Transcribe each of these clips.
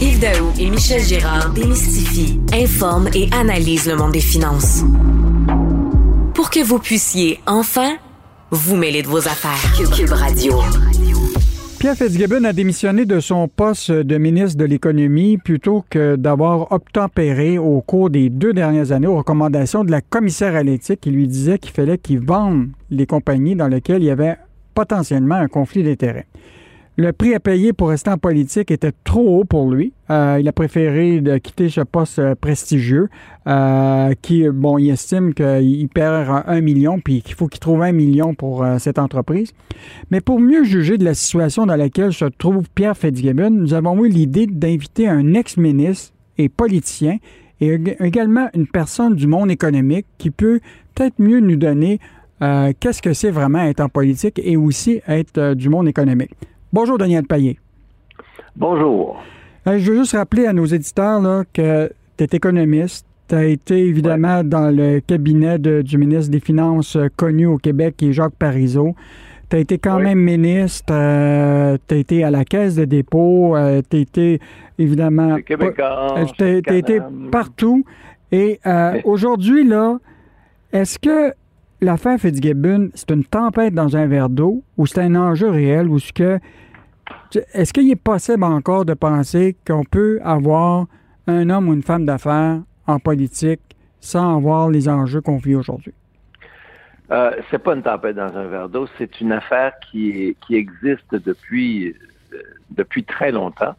Yves Daou et Michel Gérard démystifient, informent et analysent le monde des finances. Pour que vous puissiez enfin vous mêler de vos affaires. Cube, Radio. Pierre Fitzgibbon a démissionné de son poste de ministre de l'Économie plutôt que d'avoir obtempéré au cours des deux dernières années aux recommandations de la commissaire à l'éthique qui lui disait qu'il fallait qu'il vende les compagnies dans lesquelles il y avait potentiellement un conflit d'intérêts. Le prix à payer pour rester en politique était trop haut pour lui. Euh, il a préféré quitter ce poste euh, prestigieux euh, qui, bon, il estime qu'il perd un million puis qu'il faut qu'il trouve un million pour cette entreprise. Mais pour mieux juger de la situation dans laquelle se trouve Pierre Fitzgibbon, nous avons eu l'idée d'inviter un ex-ministre et politicien et également une personne du monde économique qui peut peut-être mieux nous donner qu'est-ce que c'est vraiment être en politique et aussi être du monde économique. Bonjour, Daniel Payet. Bonjour. Euh, je veux juste rappeler à nos éditeurs là, que tu es économiste. Tu as été évidemment dans le cabinet du ministre des Finances euh, connu au Québec, qui est Jacques Parizeau. Tu as été quand même ministre, euh, tu as été à la Caisse de dépôt, tu as été évidemment. Tu as, été partout. Et aujourd'hui, là, est-ce que l'affaire Fitzgibbon, c'est une tempête dans un verre d'eau ou c'est un enjeu réel ou ce que est-ce qu'il est possible encore de penser qu'on peut avoir un homme ou une femme d'affaires en politique sans avoir les enjeux qu'on vit aujourd'hui? Euh, c'est pas une tempête dans un verre d'eau, c'est une affaire qui, qui existe depuis, depuis très longtemps.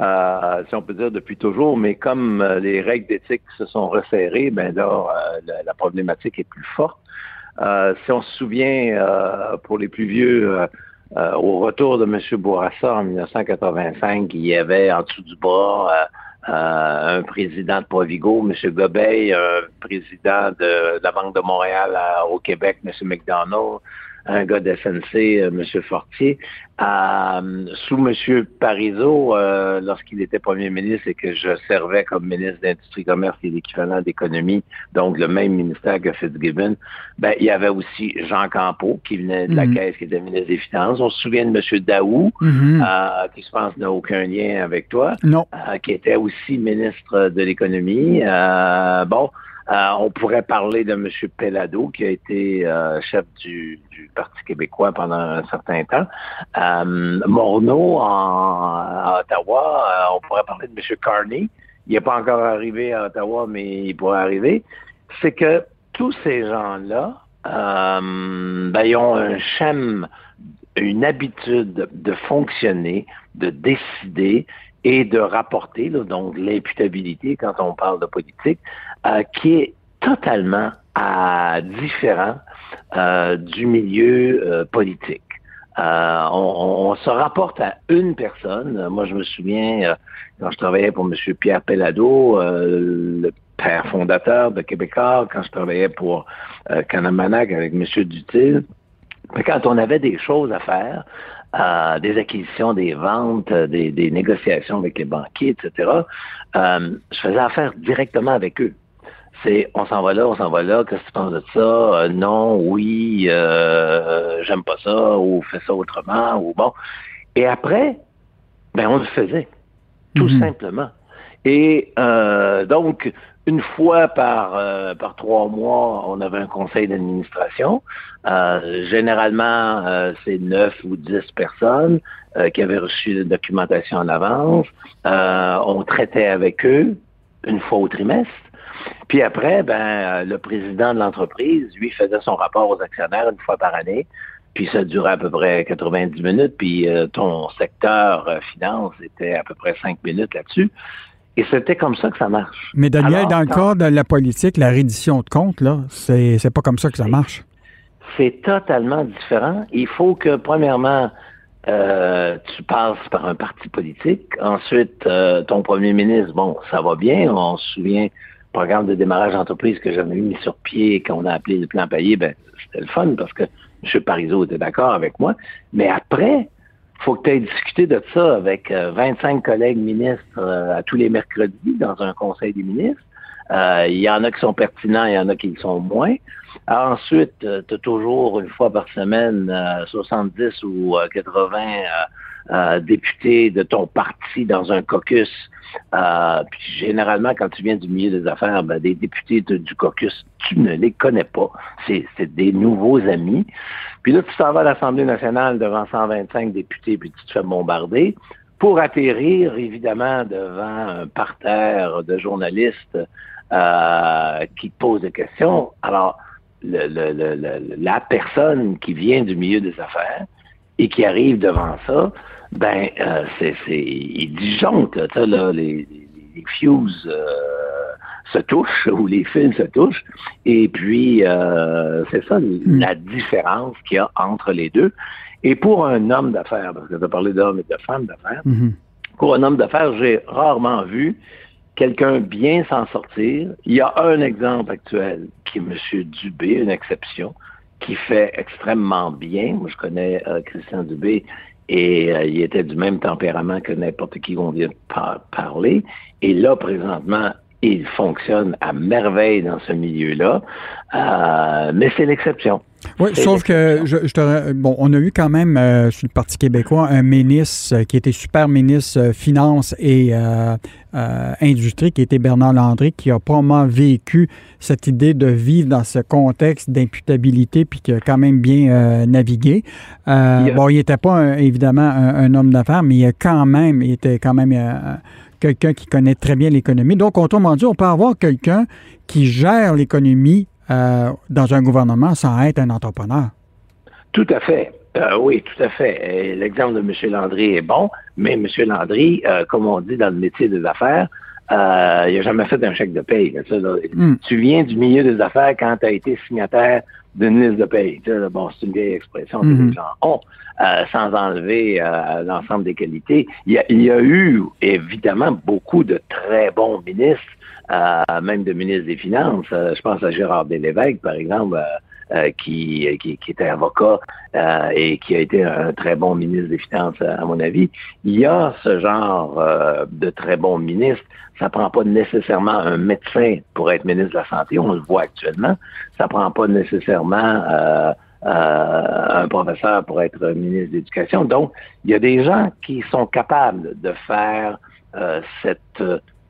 Euh, si on peut dire depuis toujours, mais comme euh, les règles d'éthique se sont resserrées, ben là, euh, la, problématique est plus forte. si on se souvient, pour les plus vieux, au retour de M. Bourassa en 1985, il y avait en dessous du bras un président de Provigo, M. Gobeil, un président de, de, la Banque de Montréal au Québec, M. McDonald, un gars de SNC, euh, M. Fortier, euh, sous M. Parizeau, euh, lorsqu'il était premier ministre et que je servais comme ministre d'Industrie, Commerce et l'équivalent d'économie, donc le même ministère que Fitzgibbon, ben, il y avait aussi Jean Campeau, qui venait de la mhm. Caisse, qui était ministre des Finances. On se souvient de M. Daou, mhm. qui je pense n'a aucun lien avec toi, non. qui était aussi ministre de l'économie. bon, euh, on pourrait parler de M. Pellado, qui a été euh, chef du, Parti québécois pendant un certain temps. Euh, Morneau en, à Ottawa, on pourrait parler de M. Carney. Il n'est pas encore arrivé à Ottawa, mais il pourrait arriver. C'est que tous ces gens-là, ben, ils ont un schème, une habitude de fonctionner, de décider et de rapporter, donc l'imputabilité quand on parle de politique, euh, qui est totalement à, différent euh, du milieu euh, politique. On, se rapporte à une personne. Moi, je me souviens, quand je travaillais pour M. Pierre Pellado, le père fondateur de Québécois, quand je travaillais pour Canamanac avec M. Dutil, quand on avait des choses à faire, euh, des acquisitions, des ventes, des, négociations avec les banquiers, etc., euh, je faisais affaire directement avec eux. C'est on s'en va là, on s'en va là, qu'est-ce que tu penses de ça? Euh, non, oui, j'aime pas ça, ou fais ça autrement, ou bon. Et après, ben on le faisait, tout mhm. simplement. Et donc, une fois par, euh, par trois mois, on avait un conseil d'administration. Euh, généralement, euh, c'est neuf ou dix personnes qui avaient reçu la documentation en avance. on traitait avec eux une fois au trimestre. Puis après, ben, le président de l'entreprise, lui, faisait son rapport aux actionnaires une fois par année. Puis ça durait à peu près 90 minutes. Puis ton secteur finance était à peu près cinq minutes là-dessus. Et c'était comme ça que ça marche. Mais Daniel, dans le cas de la politique, la reddition de comptes, là, c'est, c'est pas comme ça que ça marche. C'est totalement différent. Il faut que, premièrement, euh, tu passes par un parti politique. Ensuite, euh, ton premier ministre, bon, ça va bien. On se souvient, programme de démarrage d'entreprise que j'avais mis sur pied, qu'on a appelé le plan payé, ben, c'était le fun parce que M. Parizeau était d'accord avec moi. Mais après, faut que tu aies discuté de ça avec 25 euh, collègues ministres euh, à tous les mercredis dans un conseil des ministres. Euh, il y en a qui sont pertinents, il y en a qui le sont moins. ensuite, tu as toujours une fois par semaine 70 ou 80 euh, député de ton parti dans un caucus. Puis généralement, quand tu viens du milieu des affaires, ben, des députés du caucus, tu ne les connais pas. C'est des nouveaux amis. Puis là, tu s'en vas à l'Assemblée nationale devant 125 députés, puis tu te fais bombarder pour atterrir, évidemment, devant un parterre de journalistes euh, qui posent des questions. Alors, la personne qui vient du milieu des affaires et qui arrive devant ça, ben, euh, c'est, il disjoncte, là, les, les, fuses euh, se touchent ou les fils se touchent. Et puis, euh, c'est ça mm. la différence qu'il y a entre les deux. Et pour un homme d'affaires, parce que tu as parlé d'hommes et de femmes d'affaires, mm-hmm. pour un homme d'affaires, j'ai rarement vu quelqu'un bien s'en sortir. Il y a un exemple actuel qui est M. Dubé, une exception, qui fait extrêmement bien. Moi, je connais euh, Christian Dubé et euh, il était du même tempérament que n'importe qui qu'on vient de parler. Et là, présentement, il fonctionne à merveille dans ce milieu-là, euh, mais c'est l'exception. Oui, sauf que je, te, bon, on a eu quand même euh, sur le Parti québécois un ministre euh, qui était super ministre euh, Finances et Industrie, qui était Bernard Landry, qui a probablement vécu cette idée de vivre dans ce contexte d'imputabilité, puis qui a quand même bien navigué. Bon, il n'était pas évidemment un, homme d'affaires, mais il a quand même, il était quand même quelqu'un qui connaît très bien l'économie. Donc, autrement dit, on peut avoir quelqu'un qui gère l'économie euh, dans un gouvernement sans être un entrepreneur. Tout à fait. Euh, oui, tout à fait. L'exemple de M. Landry est bon, mais M. Landry, euh, comme on dit dans le métier des affaires, il n'a jamais fait un chèque de paye. Hmm. Tu viens du milieu des affaires quand tu as été signataire d'une liste de paye. bon, c'est une vieille expression que hmm. les gens ont, sans enlever l'ensemble des qualités. Il y, a, eu, évidemment, beaucoup de très bons ministres même de ministre des Finances. Euh, je pense à Gérard Delévesque, par exemple, euh, euh, qui, qui, était avocat et qui a été un très bon ministre des Finances, à mon avis. Il y a ce genre de très bons ministres. Ça prend pas nécessairement un médecin pour être ministre de la Santé, on le voit actuellement. Ça prend pas nécessairement un professeur pour être ministre de l'Éducation. Donc, il y a des gens qui sont capables de faire cette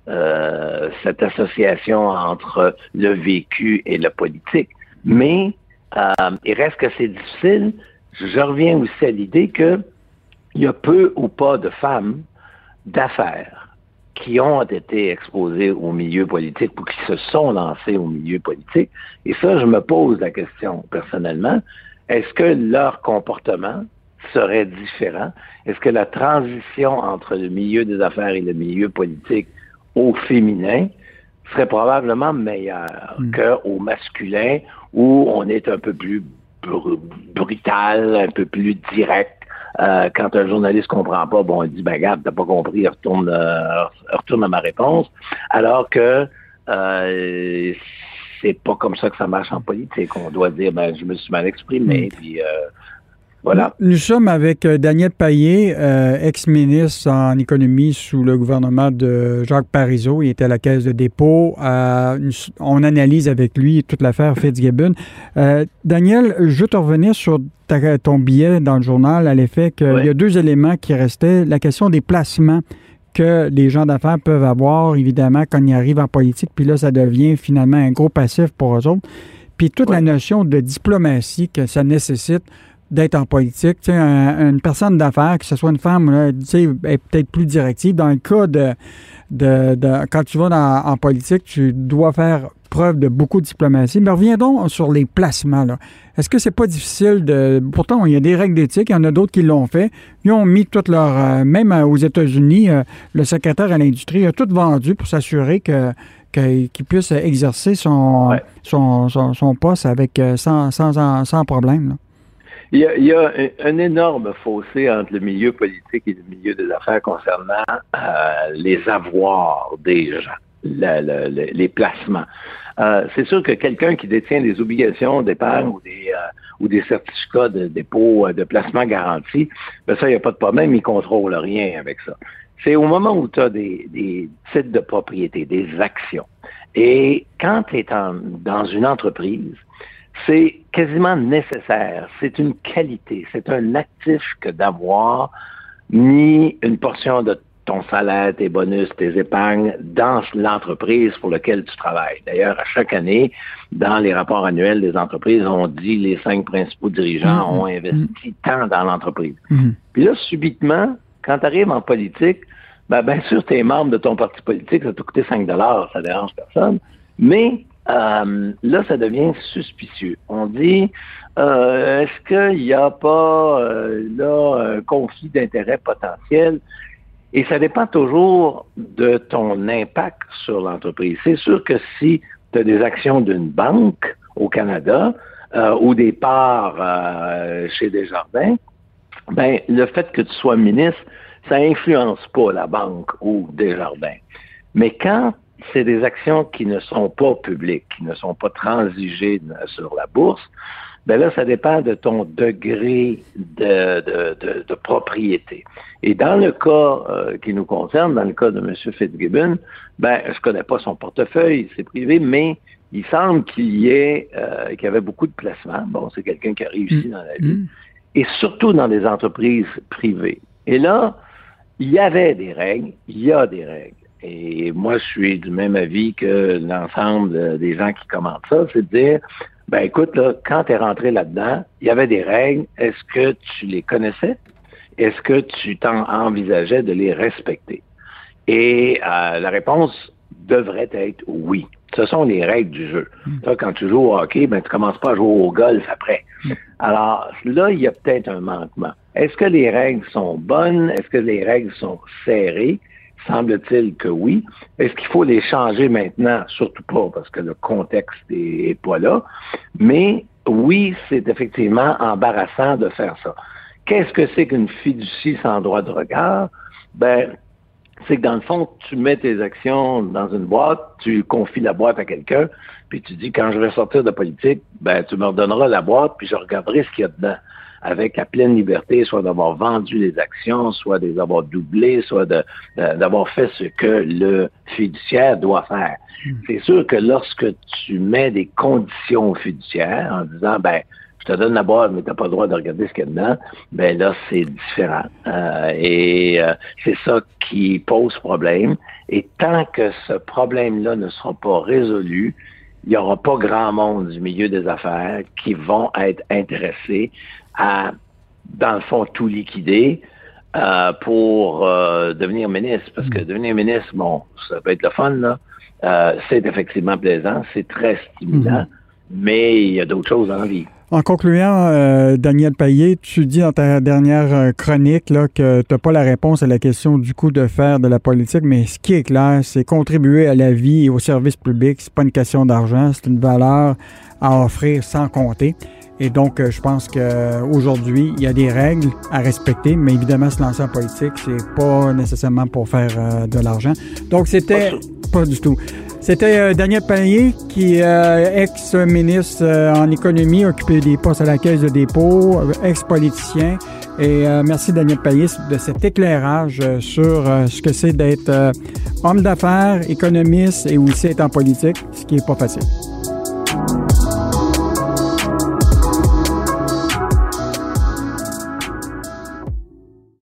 euh, cette association entre le vécu et le politique. Mais euh, il reste que c'est difficile. Je reviens aussi à l'idée que il y a peu ou pas de femmes d'affaires qui ont été exposées au milieu politique ou qui se sont lancées au milieu politique. Et ça, je me pose la question personnellement. Est-ce que leur comportement serait différent? Est-ce que la transition entre le milieu des affaires et le milieu politique au féminin serait probablement meilleur mm. qu'au masculin où on est un peu plus brutal, un peu plus direct. Euh, quand un journaliste comprend pas, bon, il dit, ben regarde, t'as pas compris, retourne, euh, retourne à ma réponse. Alors que euh, c'est pas comme ça que ça marche en politique. On doit dire, ben, je me suis mal exprimé, mm. puis euh, voilà. Nous sommes avec euh, Daniel Payet, euh, ex-ministre en économie sous le gouvernement de Jacques Parizeau. Il était à la caisse de dépôt. Euh, on analyse avec lui toute l'affaire Fitzgibbon. Daniel, je veux te revenir sur ton billet dans le journal à l'effet qu'il y a deux éléments qui restaient. La question des placements que les gens d'affaires peuvent avoir, évidemment, quand ils arrivent en politique. Puis là, ça devient finalement un gros passif pour eux autres. Puis toute la notion de diplomatie que ça nécessite d'être en politique. Tu sais, une personne d'affaires, que ce soit une femme, tu sais, est peut-être plus directive. Dans le cas de, de, quand tu vas en politique, tu dois faire preuve de beaucoup de diplomatie. Mais reviens sur les placements. Là. Est-ce que c'est pas difficile de... Pourtant, il y a des règles d'éthique, il y en a d'autres qui l'ont fait. Ils ont mis toute leur... Euh, même aux États-Unis, euh, le secrétaire à l'industrie a tout vendu pour s'assurer que qu'il puisse exercer son, son, son, poste avec euh, sans, sans, sans problème. Là. Il y, a, un, énorme fossé entre le milieu politique et le milieu des affaires concernant euh, les avoirs des gens, les placements. Euh, c'est sûr que quelqu'un qui détient des obligations d'épargne ou des euh, ou des certificats de dépôt de placement garanti, ben ça, il n'y a pas de problème, il contrôle rien avec ça. C'est au moment où tu as des, des titres de propriété, des actions. Et quand tu es dans une entreprise, c'est quasiment nécessaire. C'est une qualité, c'est un actif que d'avoir ni une portion de ton salaire, tes bonus, tes épargnes dans l'entreprise pour laquelle tu travailles. D'ailleurs, à chaque année, dans les rapports annuels des entreprises, on dit les cinq principaux dirigeants mm-hmm. ont investi tant dans l'entreprise. Mm-hmm. Puis là, subitement, quand tu arrives en politique, ben, bien sûr, tu es membre de ton parti politique, ça t'a coûté 5 ça dérange personne. Mais euh, là, ça devient suspicieux. On dit, euh, est-ce qu'il n'y a pas euh, là un conflit d'intérêt potentiel? Et ça dépend toujours de ton impact sur l'entreprise. C'est sûr que si tu as des actions d'une banque au Canada euh, ou des parts euh, chez Desjardins, ben le fait que tu sois ministre, ça influence pas la banque ou Desjardins. Mais quand c'est des actions qui ne sont pas publiques, qui ne sont pas transigées sur la bourse, ben là, ça dépend de ton degré de, de, de, propriété. Et dans le cas euh, qui nous concerne, dans le cas de M. Fitzgibbon, ben, je connais pas son portefeuille, c'est privé, mais il semble qu'il y ait, euh, qu'il y avait beaucoup de placements. Bon, c'est quelqu'un qui a réussi mm. dans la vie. Mm. Et surtout dans des entreprises privées. Et là, il y avait des règles, il y a des règles. Et moi, je suis du même avis que l'ensemble des gens qui commentent ça, c'est de dire, ben écoute, là, quand tu es rentré là-dedans, il y avait des règles. Est-ce que tu les connaissais? Est-ce que tu t'en envisageais de les respecter? Et euh, la réponse devrait être oui. Ce sont les règles du jeu. Hmm. quand tu joues au hockey, ben, tu commences pas à jouer au golf après. Hmm. Alors là, il y a peut-être un manquement. Est-ce que les règles sont bonnes? Est-ce que les règles sont serrées? Semble-t-il que oui. Est-ce qu'il faut les changer maintenant? Surtout pas, parce que le contexte est, pas là. Mais oui, c'est effectivement embarrassant de faire ça. Qu'est-ce que c'est qu'une fiducie sans droit de regard? Ben, c'est que dans le fond, tu mets tes actions dans une boîte, tu confies la boîte à quelqu'un, puis tu dis quand je vais sortir de politique, ben tu me redonneras la boîte, puis je regarderai ce qu'il y a dedans avec la pleine liberté, soit d'avoir vendu les actions, soit de les avoir doublées, soit d'avoir fait ce que le fiduciaire doit faire. Hmm. C'est sûr que lorsque tu mets des conditions fiduciaires en disant, ben, je te donne la boîte, mais tu n'as pas le droit de regarder ce qu'il y a dedans, ben là, c'est différent. Euh, et euh, c'est ça qui pose problème. Et tant que ce problème-là ne sera pas résolu, il n'y aura pas grand monde du milieu des affaires qui vont être intéressés à, dans le fond, tout liquider euh, pour euh, devenir ministre. Parce que hmm. devenir ministre, bon, ça peut être le fun, là. Euh, c'est effectivement plaisant, c'est très stimulant, hmm. mais il y a d'autres choses en vie. En concluant, Daniel Payet, tu dis dans ta dernière chronique là, que tu n'as pas la réponse à la question du coût de faire de la politique, mais ce qui est clair, c'est contribuer à la vie et au service public. C'est pas une question d'argent, c'est une valeur à offrir sans compter. Et donc, euh, je pense qu'aujourd'hui, il y a des règles à respecter, mais évidemment, se lancer en politique, c'est pas nécessairement pour faire euh, de l'argent. Donc, c'était pas, du tout. C'était euh, Daniel Payet, qui est ex-ministre en économie, occupé des postes à la Caisse de dépôt, ex-politicien. Et merci Daniel Payet de cet éclairage sur ce que c'est d'être homme d'affaires, économiste et aussi être en politique, ce qui est pas facile.